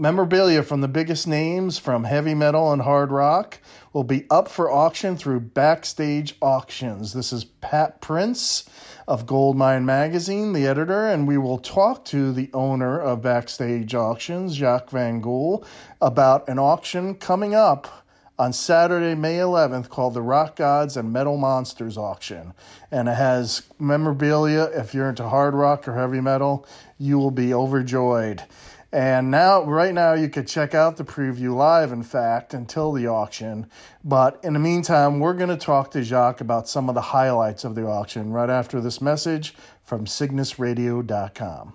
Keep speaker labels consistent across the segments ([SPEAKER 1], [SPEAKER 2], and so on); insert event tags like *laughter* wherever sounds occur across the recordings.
[SPEAKER 1] Memorabilia from the biggest names from heavy metal and hard rock will be up for auction through Backstage Auctions. This is Pat Prince of Goldmine Magazine, the editor, and we will talk to the owner of Backstage Auctions, Jacques Van Gool, about an auction coming up on Saturday, May 11th, called the Rock Gods and Metal Monsters Auction. And it has memorabilia. If you're into hard rock or heavy metal, you will be overjoyed. And now, right now, you could check out the preview live, in fact, until the auction. But in the meantime, we're going to talk to Jacques about some of the highlights of the auction right after this message from CygnusRadio.com.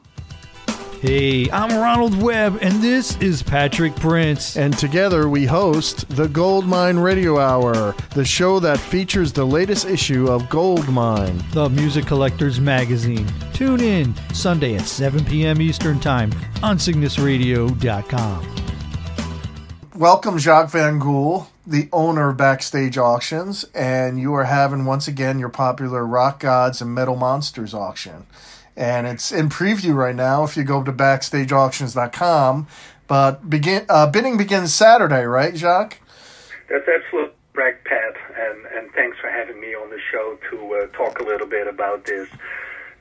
[SPEAKER 2] Hey, I'm Ronald Webb, and this is Patrick Prince.
[SPEAKER 1] And together we host the Goldmine Radio Hour, the show that features the latest issue of Goldmine,
[SPEAKER 2] the music collector's magazine. Tune in Sunday at 7 p.m. Eastern Time on CygnusRadio.com.
[SPEAKER 1] Welcome, Jacques Van Gool, the owner of Backstage Auctions, and you are having once again your popular Rock Gods and Metal Monsters auction and it's in preview right now if you go to backstageauctions.com. But begin uh, bidding begins Saturday, right, Jacques?
[SPEAKER 3] That's absolutely right, Pat, and and thanks for having me on the show to uh, talk a little bit about this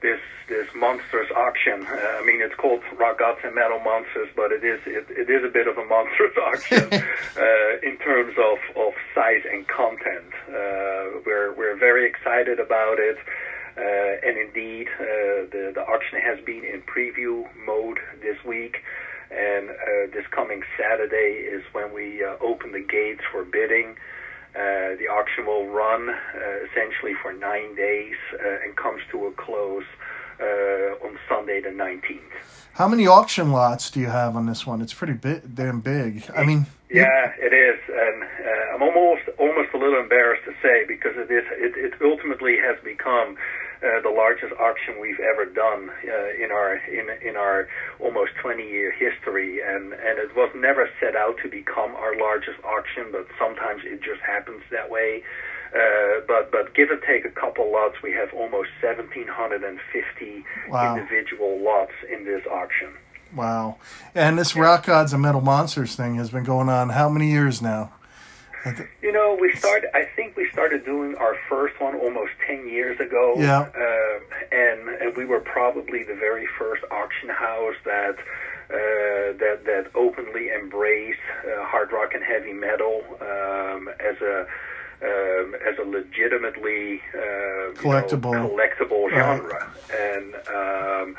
[SPEAKER 3] this this monsters auction. Uh, I mean, it's called Rock Gods and Metal Monsters, but it is it, it is a bit of a monstrous *laughs* auction *laughs* uh, in terms of, of size and content. Uh, we're we're very excited about it. Uh, and indeed, uh, the, the auction has been in preview mode this week. And uh, this coming Saturday is when we open the gates for bidding. Uh, the auction will run uh, essentially for nine days uh, and comes to a close on Sunday the 19th.
[SPEAKER 1] How many auction lots do you have on this one? It's pretty big, damn big. I mean,
[SPEAKER 3] yeah, it is, and I'm almost almost a little embarrassed to say because it is it, it ultimately has become uh, the largest auction we've ever done uh, in our in in our almost 20 year history, and and it was never set out to become our largest auction, but sometimes it just happens that way. Uh, but but give or take a couple lots, we have almost 1,750 wow. individual lots in this auction.
[SPEAKER 1] Wow! And this Rock Gods and Metal Monsters thing has been going on how many years now? *laughs*
[SPEAKER 3] You know, we started. I think we started doing our first one almost ten years ago.
[SPEAKER 1] Yeah.
[SPEAKER 3] Uh, and and we were probably the very first auction house that uh, that that openly embraced uh, hard rock and heavy metal um, as a um, as a legitimately uh,
[SPEAKER 1] collectible
[SPEAKER 3] you know, collectible genre, and um,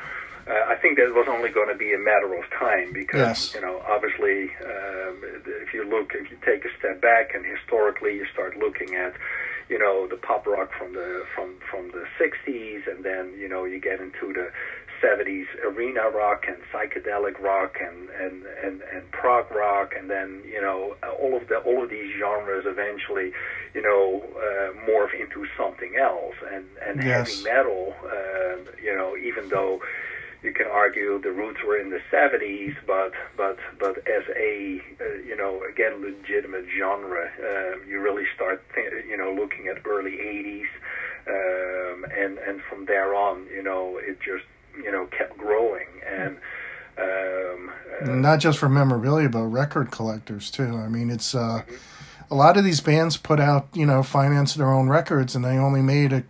[SPEAKER 3] uh, I think that was only going to be a matter of time because
[SPEAKER 1] yes.
[SPEAKER 3] you know obviously um, if you look if you take a step back and historically you start looking at you know the pop rock from the from from the 60s and then you know you get into the 70s arena rock and psychedelic rock and and and and prog rock and then you know all of the all of these genres eventually you know uh, morph into something else and and
[SPEAKER 1] yes.
[SPEAKER 3] heavy metal uh, you know even though you can argue the roots were in the 70s, but but but as a uh, you know again legitimate genre, uh, you really start th- you know looking at early 80s, um, and and from there on, you know it just you know kept growing and. Um,
[SPEAKER 1] uh, Not just for memorabilia, but record collectors too. I mean, it's uh, a lot of these bands put out, you know, finance their own records, and they only made a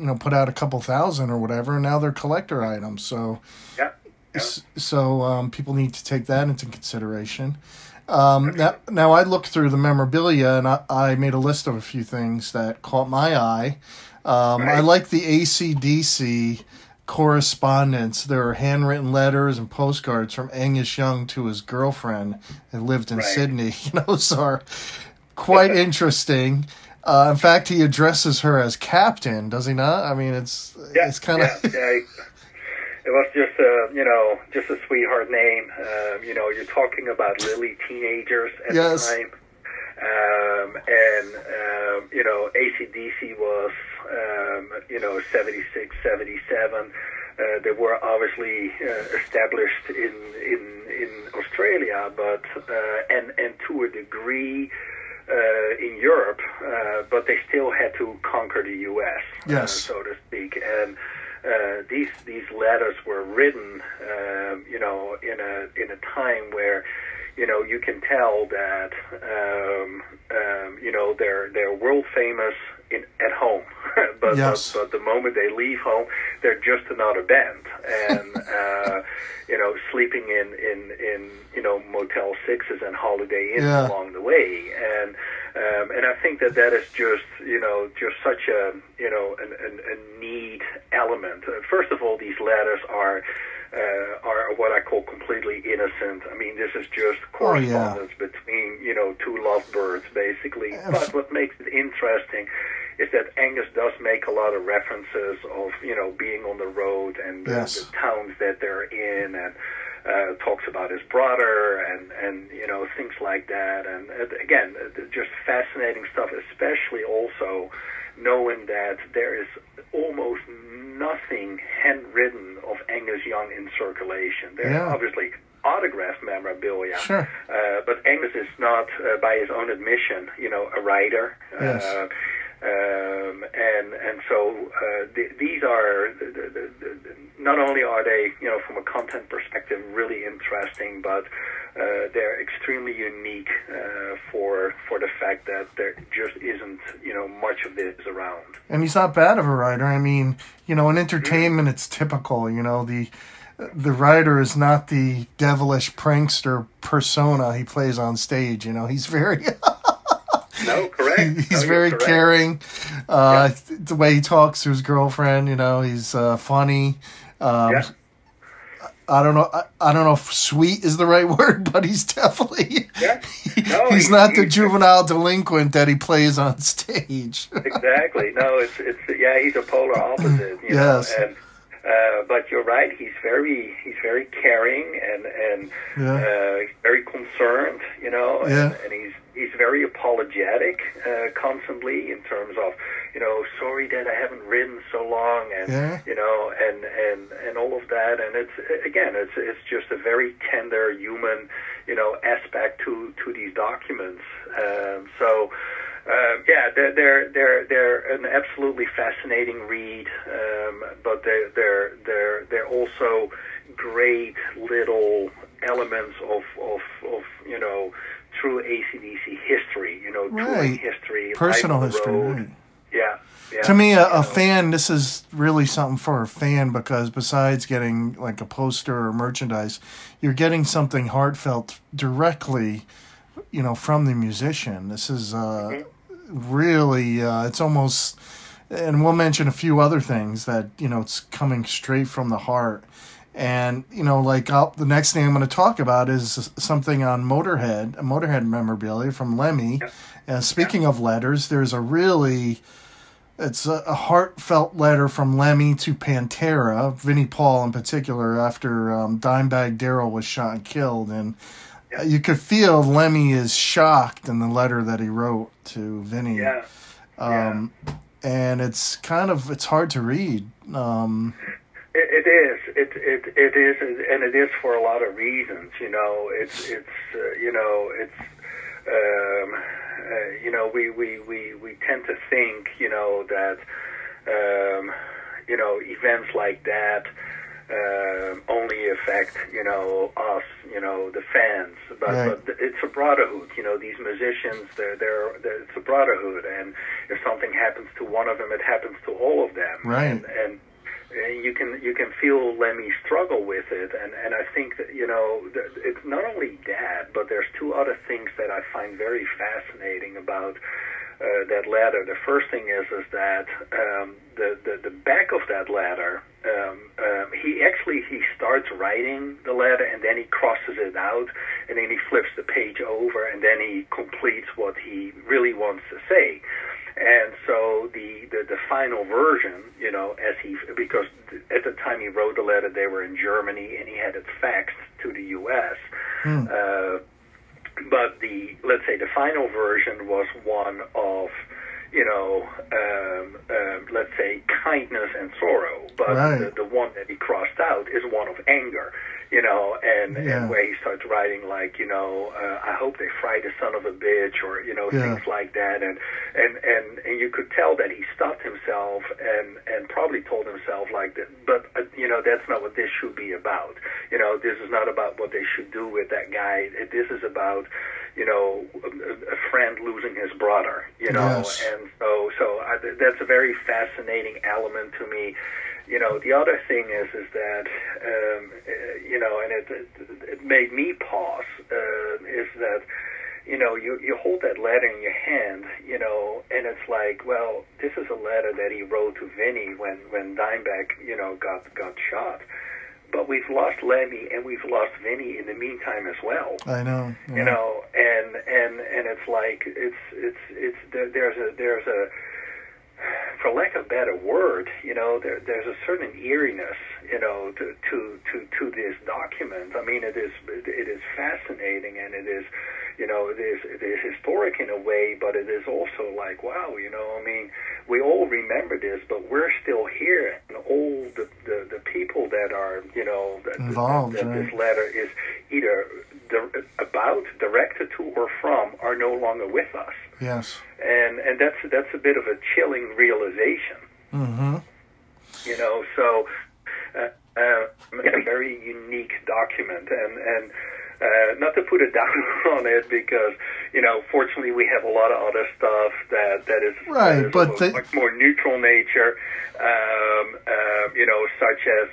[SPEAKER 1] you know put out a couple thousand or whatever and now they're collector items so
[SPEAKER 3] yeah, yeah.
[SPEAKER 1] so um, people need to take that into consideration um, now, now I looked through the memorabilia and I, I, made a list of a few things that caught my eye. Um, right. I like the ACDC correspondence. There are handwritten letters and postcards from Angus Young to his girlfriend that lived in
[SPEAKER 3] right.
[SPEAKER 1] Sydney. *laughs* You know, those are quite interesting. Uh, in fact, he addresses her as captain, does he not? I mean, it's
[SPEAKER 3] yeah,
[SPEAKER 1] it's kind of.
[SPEAKER 3] Yeah, yeah, it was just a you know just a sweetheart name. Um, you know, you're talking about lily teenagers at
[SPEAKER 1] yes.
[SPEAKER 3] the time, um, and um, you know ACDC was um, you know 76, 77. Uh, they were obviously uh, established in in in Australia, but uh, and and to a degree uh, in Europe, uh, but they still had to conquer the U.S.
[SPEAKER 1] Uh, yes.
[SPEAKER 3] so to speak, and. Uh, these these letters were written, um, you know, in a in a time where, you know, you can tell that um, um, you know they're they're world famous in at home, *laughs* but,
[SPEAKER 1] Yes.
[SPEAKER 3] but but the moment they leave home, they're just another band, and *laughs* uh, you know, sleeping in in in you know Motel Sixes and Holiday Inns
[SPEAKER 1] Yeah.
[SPEAKER 3] along the way, and um, and I think that that is just you know just such a you know an, an, a neat element. First of all, these letters are. Uh, are what I call completely innocent. I mean, this is just
[SPEAKER 1] Oh, yeah.
[SPEAKER 3] correspondence between you know two lovebirds, basically.
[SPEAKER 1] Yeah.
[SPEAKER 3] But what makes it interesting is that Angus does make a lot of references of you know being on the road and the,
[SPEAKER 1] Yes.
[SPEAKER 3] the towns that they're in, and uh, talks about his brother and and you know things like that. And uh, again, uh, just fascinating stuff, especially also knowing that there is almost nothing handwritten of Angus Young in circulation. There's
[SPEAKER 1] Yeah.
[SPEAKER 3] obviously autographed memorabilia,
[SPEAKER 1] Sure.
[SPEAKER 3] uh, but Angus is not, uh, by his own admission, you know, a writer.
[SPEAKER 1] Yes.
[SPEAKER 3] Uh, um, and and so uh, th- these are not only are they you know from a content perspective really interesting, but uh, they're extremely unique uh, for for the fact that there just isn't you know much of this around.
[SPEAKER 1] and he's not bad of a writer. I mean, you know, in entertainment, it's typical. You know, the the writer is not the devilish prankster persona he plays on stage. You know, he's very *laughs*
[SPEAKER 3] No, correct.
[SPEAKER 1] he's
[SPEAKER 3] No,
[SPEAKER 1] very
[SPEAKER 3] correct.
[SPEAKER 1] caring. Uh, The way he talks to his girlfriend, you know, he's uh, funny. Um,
[SPEAKER 3] Yeah.
[SPEAKER 1] I don't know. I, I don't know if sweet is the right *laughs* word, but he's definitely
[SPEAKER 3] Yeah. *laughs* No,
[SPEAKER 1] he's
[SPEAKER 3] he-
[SPEAKER 1] not the
[SPEAKER 3] he-
[SPEAKER 1] juvenile delinquent that he plays on stage. *laughs*
[SPEAKER 3] exactly. No, it's it's yeah, he's a polar opposite. You
[SPEAKER 1] Yes.
[SPEAKER 3] Know? And uh, but you're right. He's very he's very caring and and
[SPEAKER 1] Yeah.
[SPEAKER 3] uh, very concerned. You know,
[SPEAKER 1] Yeah.
[SPEAKER 3] and he's he's very apologetic uh, constantly in terms of you know sorry that I haven't written so long and
[SPEAKER 1] Yeah.
[SPEAKER 3] you know and and and all of that. And it's again, it's it's just a very tender human you know aspect to to these documents. Um, so. Um, yeah, they're they're they're they're an absolutely fascinating read, um, but they're they're they're they're also great little elements of of of you know true ACDC history, you know, touring
[SPEAKER 1] Right.
[SPEAKER 3] history,
[SPEAKER 1] Personal
[SPEAKER 3] life on the
[SPEAKER 1] history. right.
[SPEAKER 3] Yeah, yeah.
[SPEAKER 1] To me, a, a fan, this is really something for a fan because besides getting like a poster or merchandise, you're getting something heartfelt directly, you know, from the musician. This is uh, really, uh, it's almost, and we'll mention a few other things that, you know, it's coming straight from the heart. And, you know, like I'll, the next thing I'm going to talk about is something on Motorhead, a Motorhead memorabilia from Lemmy. And speaking of letters, there's a really, it's a, a heartfelt letter from Lemmy to Pantera, Vinnie Paul in particular, after um, Dimebag Darrell was shot and killed, and uh you could feel Lemmy is shocked in the letter that he wrote to Vinnie.
[SPEAKER 3] yeah,
[SPEAKER 1] Um, And it's kind of it's hard to read. Um,
[SPEAKER 3] It, it is. It, it it is, and it is for a lot of reasons. You know, it's it's uh, you know it's um, uh, you know we, we we we tend to think you know that um, you know events like that um, only affect you know us, you know the fans, but,
[SPEAKER 1] Right.
[SPEAKER 3] but it's a brotherhood. You know these musicians, they're, they're they're it's a brotherhood, and if something happens to one of them, it happens to all of them.
[SPEAKER 1] Right.
[SPEAKER 3] And, and and you can you can feel Lemmy struggle with it, and and I think that you know it's not only that, but there's two other things that I find very fascinating about uh, that letter. The first thing is is that um, the, the the back of that letter, um, um, he actually he starts writing the letter and then he crosses it out and then he flips the page over and then he completes what he really wants to say. And so the, the the final version, you know, as he because at the time he wrote the letter, they were in Germany and he had it faxed to the U.S. Uh, but the let's say the final version was one of you know um, um, let's say kindness and sorrow but
[SPEAKER 1] Right.
[SPEAKER 3] the, the one that he crossed out is one of anger you know, and
[SPEAKER 1] Yeah.
[SPEAKER 3] and where he starts writing like, you know, uh, I hope they fry the son of a bitch, or you know,
[SPEAKER 1] Yeah.
[SPEAKER 3] things like that, and and and and you could tell that he stopped himself and and probably told himself like that, but uh, you know, that's not what this should be about. You know, this is not about what they should do with that guy. This is about you know, a, a friend losing his brother, you know,
[SPEAKER 1] Yes.
[SPEAKER 3] and so so I, that's a very fascinating element to me. You know, the other thing is is that um, uh, you know, and it, it it made me pause. Uh, is that you know you you hold that letter in your hand, you know, and it's like, well, this is a letter that he wrote to Vinnie when when Dimebag, you know, got got shot. But we've lost Lemmy and we've lost Vinnie in the meantime as well
[SPEAKER 1] I know.
[SPEAKER 3] you know and and and it's like it's it's it's there, there's a there's a for lack of a better word you know there there's a certain eeriness you know to to to to this document. I mean it is it is fascinating and it is you know it is it is historic in a way but it is also like wow you know i mean we all remember this but we're still here. And all the the, the people that are you know that,
[SPEAKER 1] Involved,
[SPEAKER 3] that, that this letter is either di- about directed to or from are no longer with us
[SPEAKER 1] Yes.
[SPEAKER 3] and and that's that's a bit of a chilling realization
[SPEAKER 1] Mm-hmm.
[SPEAKER 3] you know so uh, uh, a very unique document and and uh, not to put a *laughs* down on it because you know fortunately we have a lot of other stuff that that is
[SPEAKER 1] Right,
[SPEAKER 3] that is
[SPEAKER 1] but
[SPEAKER 3] a
[SPEAKER 1] the-
[SPEAKER 3] much more neutral nature um, uh, you know such as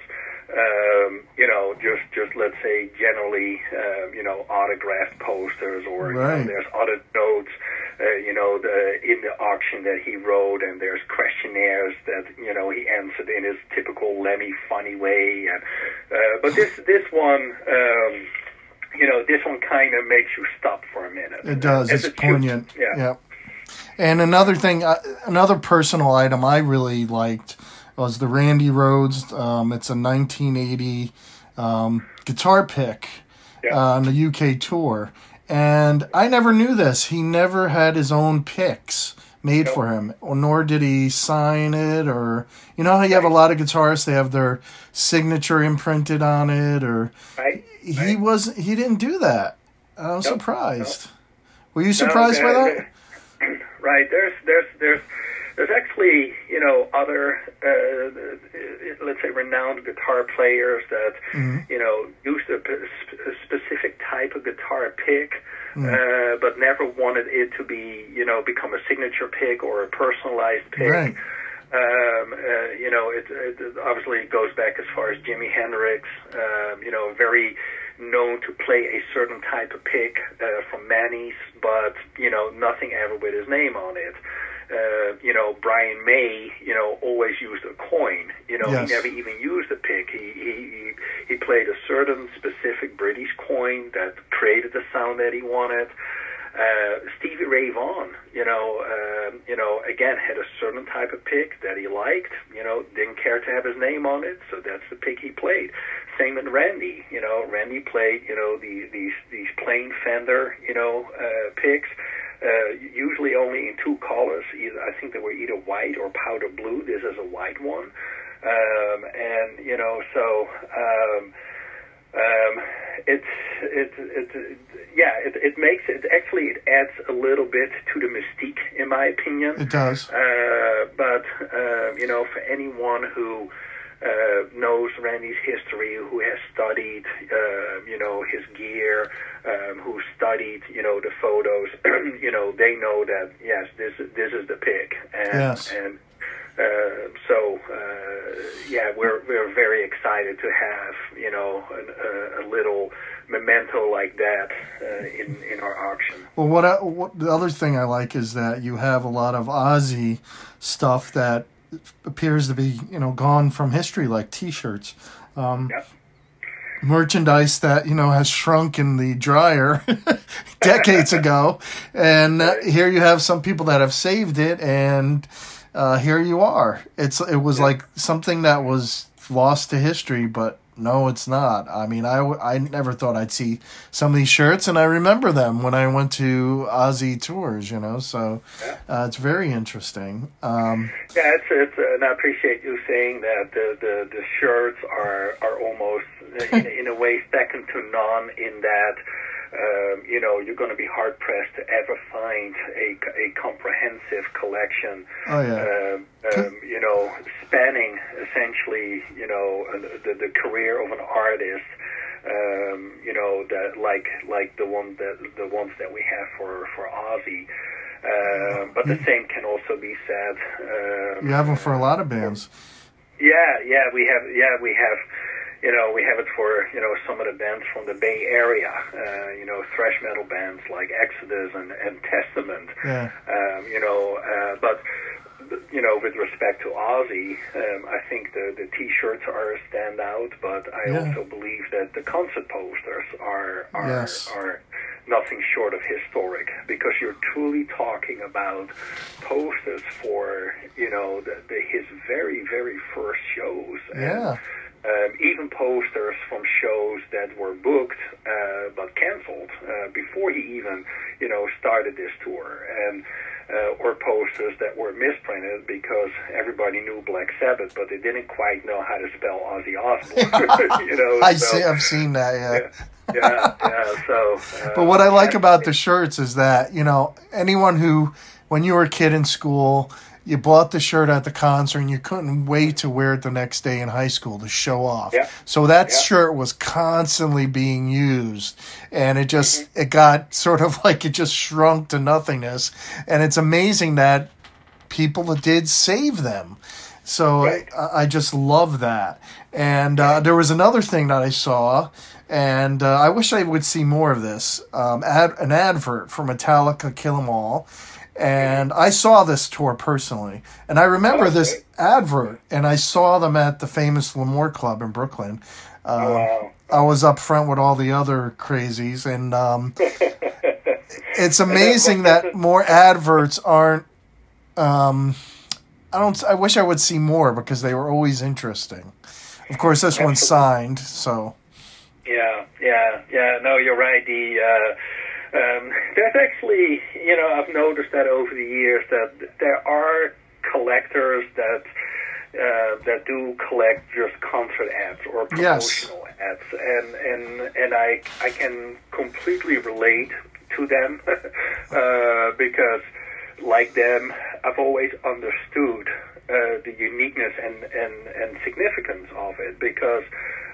[SPEAKER 3] um, you know, just just let's say generally, uh, you know, autographed posters, or you know, there's other notes, uh, you know, the in the auction that he wrote, and there's questionnaires that you know he answered in his typical Lemmy funny way, and uh, but this this one. Um, you know, this one kind of makes you stop for a minute.
[SPEAKER 1] It does.
[SPEAKER 3] As
[SPEAKER 1] It's poignant.
[SPEAKER 3] Yeah.
[SPEAKER 1] Yeah. And another thing, uh, another personal item I really liked was the Randy Rhoads. Um, it's a 1980 um, guitar pick
[SPEAKER 3] Yeah.
[SPEAKER 1] uh, on the UK tour, and I never knew this. He never had his own picks made
[SPEAKER 3] Nope.
[SPEAKER 1] for him, nor did he sign it, or you know how you have a lot of guitarists they have their signature imprinted on it, or
[SPEAKER 3] Right?
[SPEAKER 1] he
[SPEAKER 3] Right.
[SPEAKER 1] was he didn't do that. I was
[SPEAKER 3] Nope.
[SPEAKER 1] surprised. Were you surprised
[SPEAKER 3] No,
[SPEAKER 1] by that? *laughs*
[SPEAKER 3] Right. There's there's there's there's actually you know other uh, let's say renowned guitar players that
[SPEAKER 1] Mm-hmm.
[SPEAKER 3] you know used a, p- a specific type of guitar pick.
[SPEAKER 1] Mm.
[SPEAKER 3] Uh, but never wanted it to be, you know, become a signature pick or a personalized pick.
[SPEAKER 1] Right.
[SPEAKER 3] Um, uh, you know, it, it obviously goes back as far as Jimi Hendrix. Um, you know, very known to play a certain type of pick uh, from Manny's, but you know, nothing ever with his name on it. Uh, you know, Brian May, you know, always used a coin. You know,
[SPEAKER 1] Yes.
[SPEAKER 3] he never even used a pick. He, he he played a certain specific British coin that created the sound that he wanted. Uh, Stevie Ray Vaughan, you know, um, you know, again had a certain type of pick that he liked. You know, didn't care to have his name on it, so that's the pick he played. Same with Randy. You know, Randy played, you know, the, these these plain Fender, you know, uh, picks. Uh, usually only in two colors. Either, I think they were either white or powder blue. This is a white one, um, and you know, so. Um, um, it's it, it, it yeah it, it makes it actually it adds a little bit to the mystique in my opinion
[SPEAKER 1] It does.
[SPEAKER 3] uh, but um, you know for anyone who uh, knows Randy's history who has studied uh, you know his gear um, who studied you know the photos *clears throat* you know they know that yes this this is the pick and
[SPEAKER 1] Yes.
[SPEAKER 3] and uh, so uh, yeah, we're we're very excited to have you know a, a, a little memento like that uh, in in our auction.
[SPEAKER 1] Well, what, I, what the other thing I like is that you have a lot of Aussie stuff that appears to be you know gone from history, like T-shirts, um,
[SPEAKER 3] Yep.
[SPEAKER 1] merchandise that you know has shrunk in the dryer *laughs* decades ago, and uh, here you have some people that have saved it, and uh, here you are. It's it was like something that was lost to history, but no, it's not. I mean, I, I never thought I'd see some of these shirts, and I remember them when I went to Ozzy tours, you know, so uh, it's very interesting. Um,
[SPEAKER 3] Yeah, it's, it's and I appreciate you saying that the, the, the shirts are are almost in, in a way second to none in that um, you know, you're going to be hard pressed to ever find a, a comprehensive collection.
[SPEAKER 1] Oh yeah.
[SPEAKER 3] Um, um, you know, spanning essentially, you know, the, the career of an artist. Um, you know, that like like the one that the ones that we have for for Ozzy. Um, but the same can also be said. Um,
[SPEAKER 1] you have them for a lot of bands.
[SPEAKER 3] Yeah, yeah, we have. Yeah, we have you know, we have it for, you know, some of the bands from the Bay Area, uh, you know, thrash metal bands like Exodus and, and Testament.
[SPEAKER 1] Yeah.
[SPEAKER 3] Um, you know, uh, but, you know, with respect to Ozzy, um, I think the, the T-shirts are a standout, but I
[SPEAKER 1] Yeah.
[SPEAKER 3] also believe that the concert posters are are,
[SPEAKER 1] Yes.
[SPEAKER 3] are nothing short of historic because you're truly talking about posters for, you know, the, the, his very, very first shows. And,
[SPEAKER 1] Yeah.
[SPEAKER 3] Um, even posters from shows that were booked uh, but canceled uh, before he even, you know, started this tour, and uh, or posters that were misprinted because everybody knew Black Sabbath, but they didn't quite know how to spell Ozzy Osbourne. *laughs* you know, *laughs*
[SPEAKER 1] I
[SPEAKER 3] so,
[SPEAKER 1] see. I've seen that. Yeah.
[SPEAKER 3] Yeah, yeah, yeah. So, *laughs* uh,
[SPEAKER 1] But what I like about the shirts is that you know anyone who, when you were a kid in school, you bought the shirt at the concert and you couldn't wait to wear it the next day in high school to show off.
[SPEAKER 3] Yeah.
[SPEAKER 1] So that
[SPEAKER 3] Yeah.
[SPEAKER 1] shirt was constantly being used, and it just it got *laughs* sort of like it just shrunk to nothingness. And it's amazing that people did save them. So
[SPEAKER 3] Right.
[SPEAKER 1] I, I just love that. And uh, there was another thing that I saw, and uh, I wish I would see more of this. Um, ad, an advert for Metallica Kill 'Em All. And I saw this tour personally. And I remember
[SPEAKER 3] Oh,
[SPEAKER 1] this advert, and I saw them at the famous L'Amour Club in Brooklyn. Uh,
[SPEAKER 3] wow.
[SPEAKER 1] I was up front with all the other crazies, and um, *laughs* it's amazing that more adverts aren't. Um, I don't. I wish I would see more because they were always interesting. Of course, this one's signed, so
[SPEAKER 3] Yeah, yeah, yeah. No, you're right. The uh, um, there's actually, you know, I've noticed that over the years that there are collectors that uh, that do collect just concert ads or
[SPEAKER 1] Yes.
[SPEAKER 3] promotional ads, and and and I I can completely relate to them *laughs* uh, because, like them, I've always understood uh, the uniqueness and, and, and significance of it because.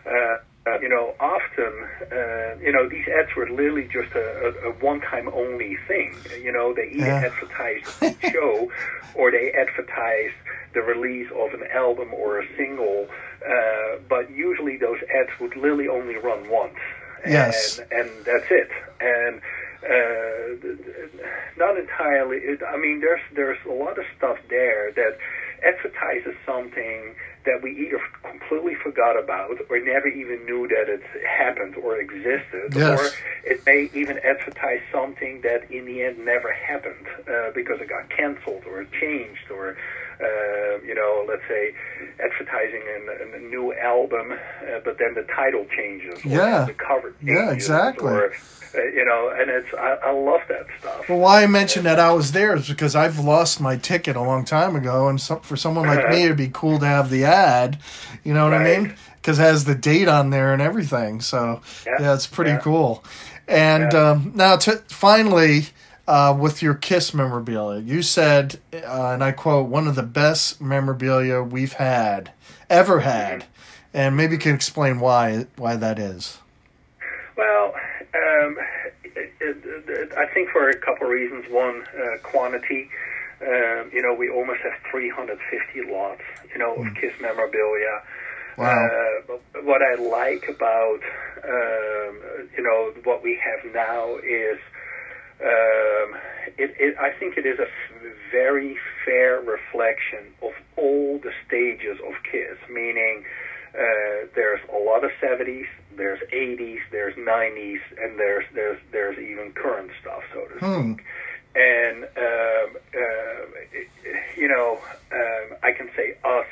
[SPEAKER 3] Uh, uh, you know, often, uh, you know, these ads were literally just a, a, a one-time only thing. You know, they either
[SPEAKER 1] Yeah.
[SPEAKER 3] advertised a show *laughs* or they advertised the release of an album or a single. Uh, but usually, those ads would literally only run once.
[SPEAKER 1] Yes.
[SPEAKER 3] And, and that's it. And uh, not entirely. It, I mean, there's there's a lot of stuff there that advertises something that we either completely forgot about or never even knew that it happened or existed,
[SPEAKER 1] Yes.
[SPEAKER 3] or it may even advertise something that in the end never happened uh, because it got canceled or changed or. Uh, you know, let's say advertising an, a new album, uh, but then the title changes, or
[SPEAKER 1] Yeah.
[SPEAKER 3] the cover
[SPEAKER 1] Yeah, exactly.
[SPEAKER 3] or uh, you know, and it's I, I love that stuff.
[SPEAKER 1] Well, why I mentioned that I was there is because I've lost my ticket a long time ago, and some, for someone like me, *laughs* it'd be cool to have the ad. You know what I mean? Because it has the date on there and everything. So yeah,
[SPEAKER 3] Yeah.
[SPEAKER 1] it's pretty
[SPEAKER 3] Yeah.
[SPEAKER 1] cool. And
[SPEAKER 3] Yeah.
[SPEAKER 1] um, now, to finally, uh, with your Kiss memorabilia, you said, uh, and I quote, "one of the best memorabilia we've had ever had." And maybe you can explain why why that is.
[SPEAKER 3] Well, um, it, it, it, I think for a couple of reasons. One, uh, quantity. Um, you know, we almost have 350 lots, you know, of Kiss memorabilia.
[SPEAKER 1] Wow.
[SPEAKER 3] Uh, what I like about, um, you know, what we have now is, um, it, it, I think it is a f- very fair reflection of all the stages of Kiss, meaning uh, there's a lot of 70s, there's 80s, there's 90s, and there's there's there's even current stuff, so to
[SPEAKER 1] Hmm.
[SPEAKER 3] speak. And um, uh, you know, um, I can say us,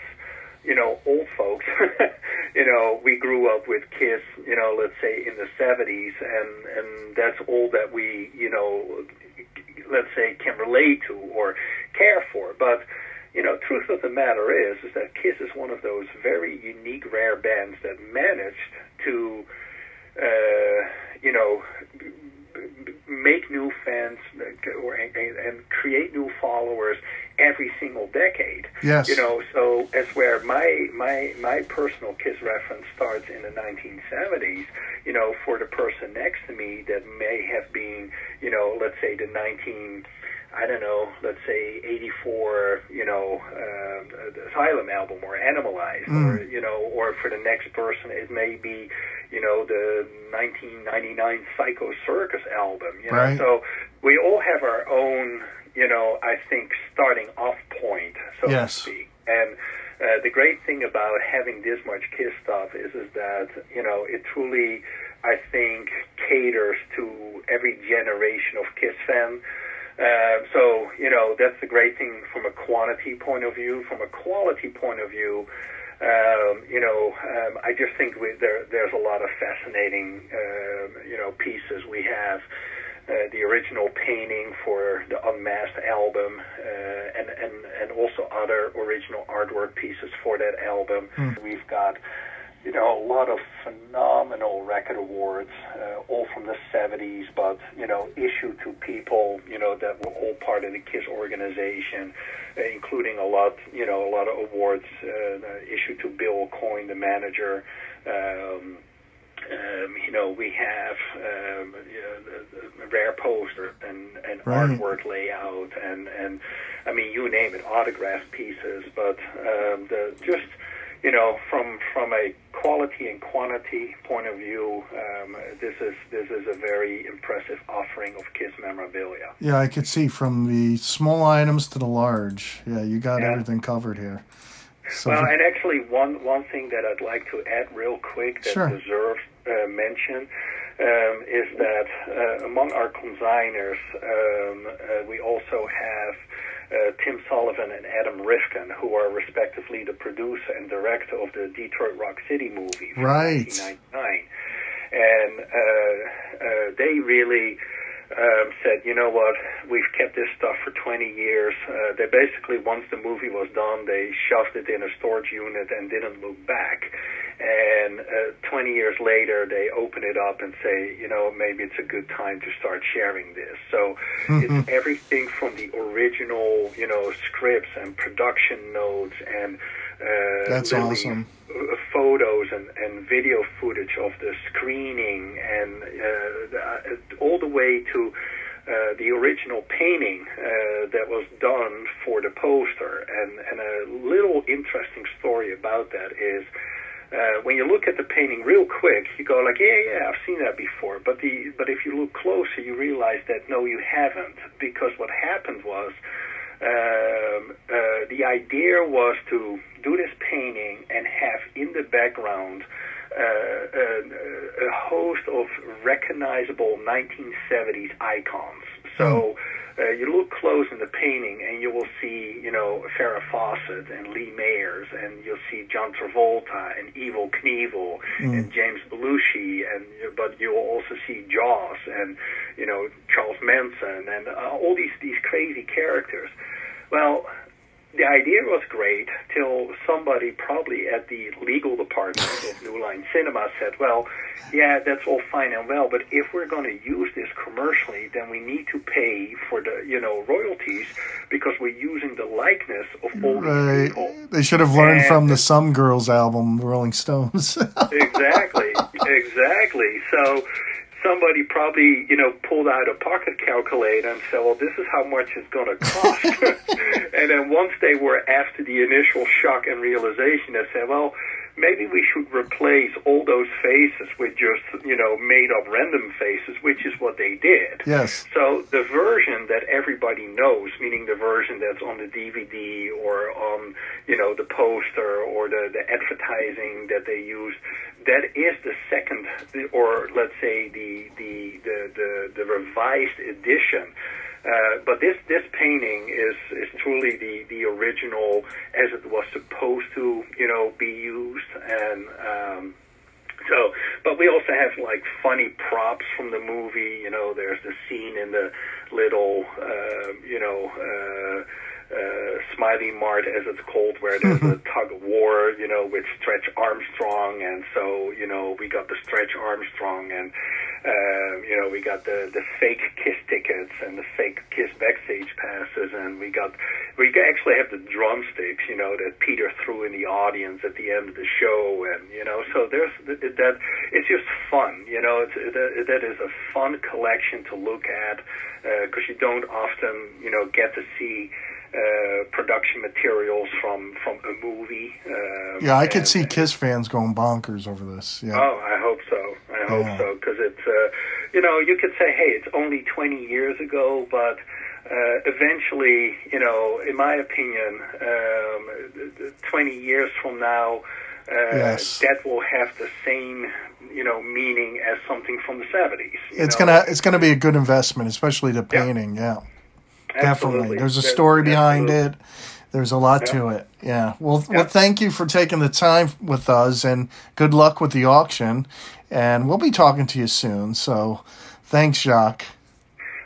[SPEAKER 3] you know, old folks. *laughs* you know, we grew up with Kiss. You know, let's say in the 70s, and and that's all that we, you know, let's say can relate to or care for. But you know, truth of the matter is, is that Kiss is one of those very unique, rare bands that managed to, uh, you know, make new fans or and, and create new followers every single decade.
[SPEAKER 1] Yes.
[SPEAKER 3] You know, so as where my my my personal Kiss reference starts in the 1970s. You know, for the person next to me that may have been, you know, let's say the 19 I don't know, let's say 84, you know, uh, Asylum album or Animalized,
[SPEAKER 1] Mm.
[SPEAKER 3] or, you know, or for the next person, it may be, you know, the 1999 Psycho Circus album, you know.
[SPEAKER 1] Right.
[SPEAKER 3] So we all have our own, you know, I think, starting off point, so
[SPEAKER 1] Yes.
[SPEAKER 3] to speak. And uh, the great thing about having this much Kiss stuff is, is that, you know, it truly, I think, caters to every generation of Kiss fan. Uh, so you know that's the great thing from a quantity point of view. From a quality point of view, um, you know, um, I just think we, there there's a lot of fascinating um, you know pieces. We have uh, the original painting for the Unmasked album, uh, and and and also other original artwork pieces for that album. We've got you know, a lot of phenomenal record awards, uh, all from the 70s, but, you know, issued to people, you know, that were all part of the KISS organization, uh, including a lot, you know, a lot of awards uh, issued to Bill Aucoin, the manager. Um, um, you know, we have um, you know, the, the rare posters and, and
[SPEAKER 1] Right.
[SPEAKER 3] artwork layout, and, and I mean, you name it, autograph pieces. But um, the just you know, from from a quality and quantity point of view, um, this is this is a very impressive offering of Kiss memorabilia.
[SPEAKER 1] Yeah, I could see from the small items to the large. Yeah, you got
[SPEAKER 3] Yeah.
[SPEAKER 1] everything covered here. So
[SPEAKER 3] Well, and actually, one one thing that I'd like to add real quick that
[SPEAKER 1] Sure.
[SPEAKER 3] deserves uh, mention um, is that uh, among our consigners, um, uh, we also have. Uh, Tim Sullivan and Adam Rifkin, who are respectively the producer and director of the Detroit Rock City movie from
[SPEAKER 1] Right.
[SPEAKER 3] 1999. And uh, uh, they really um, said, you know what, we've kept this stuff for 20 years. Uh, they basically, once the movie was done, they shoved it in a storage unit and didn't look back. And uh, 20 years later, they open it up and say, you know, maybe it's a good time to start sharing this. So it's everything from the original, you know, scripts and production notes and uh,
[SPEAKER 1] That's awesome.
[SPEAKER 3] uh, photos and, and video footage of the screening and uh, the, uh, all the way to uh, the original painting uh, that was done for the poster. And, and a little interesting story about that is uh, when you look at the painting real quick, you go like, yeah, yeah, I've seen that before. But the but if you look closer, you realize that no, you haven't, because what happened was um, uh, the idea was to do this painting and have in the background uh, a, a host of recognizable 1970s icons. So uh, you look close in the painting and you will see, you know, Farrah Fawcett and Lee Majors, and you'll see John Travolta and Evel Knievel and James Belushi, and but you'll also see Jaws and, you know, Charles Manson and uh, all these these crazy characters. Well, the idea was great till somebody probably at the legal department of *laughs* New Line Cinema said, well, yeah, that's all fine and well, but if we're going to use this commercially, then we need to pay for the, you know, royalties because we're using the likeness of all these people.
[SPEAKER 1] They should have learned
[SPEAKER 3] And-
[SPEAKER 1] from the Some Girls album, Rolling Stones. *laughs*
[SPEAKER 3] exactly, exactly. So somebody probably, you know, pulled out a pocket calculator and said, well, this is how much it's going to cost. *laughs* *laughs* and then once they were after the initial shock and realization, they said, well, maybe we should replace all those faces with just, you know, made up random faces, which is what they did.
[SPEAKER 1] yes.
[SPEAKER 3] So the version that everybody knows, meaning the version that's on the DVD or on, you know, the poster or the, the advertising that they use, that is the second, or let's say the the the the, the revised edition. Uh, but this this painting is is truly the the original as it was supposed to, you know, be used and. Um, so, but we also have like funny props from the movie. You know, there's the scene in the little, uh, you know, uh, uh, Smiley Mart, as it's called, where there's a *laughs* tug of war, you know, with Stretch Armstrong, and so you know we got the Stretch Armstrong, and uh, you know we got the the fake Kiss tickets and the fake Kiss backstage passes, and we got we actually have the drumsticks, you know, that Peter threw in the audience at the end of the show, and you know, so there's that. It's just fun, you know. It's that, that is a fun collection to look at because uh, you don't often, you know, get to see uh, production materials from from a movie.
[SPEAKER 1] Um, yeah, I could see Kiss fans going bonkers over this. Yeah.
[SPEAKER 3] Oh, I hope so. I hope yeah. so because it's uh, you know you could say hey it's only 20 years ago, but uh, eventually you know in my opinion um, 20 years from now. Uh, yes. that will have the same, you know, meaning as something from the seventies.
[SPEAKER 1] It's know? gonna it's gonna be a good investment, especially the painting. Yeah. yeah. Definitely. There's a story behind it. There's a lot yeah. to it. Yeah. Well, yeah. well, thank you for taking the time with us, and good luck with the auction. And we'll be talking to you soon. So, thanks, Jacques.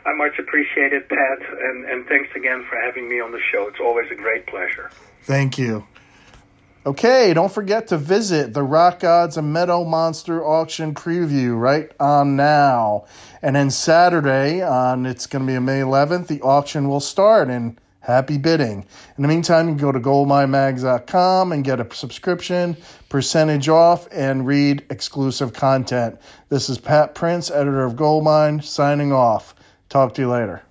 [SPEAKER 3] I much appreciate it, Pat, and, and thanks again for having me on the show. It's always a great pleasure.
[SPEAKER 1] Thank you. Okay, don't forget to visit the Rock Gods and Metal Monster auction preview right on now. And then Saturday, on it's going to be May 11th, the auction will start and happy bidding. In the meantime, you can go to goldminemags.com and get a subscription, percentage off, and read exclusive content. This is Pat Prince, editor of Goldmine, signing off. Talk to you later.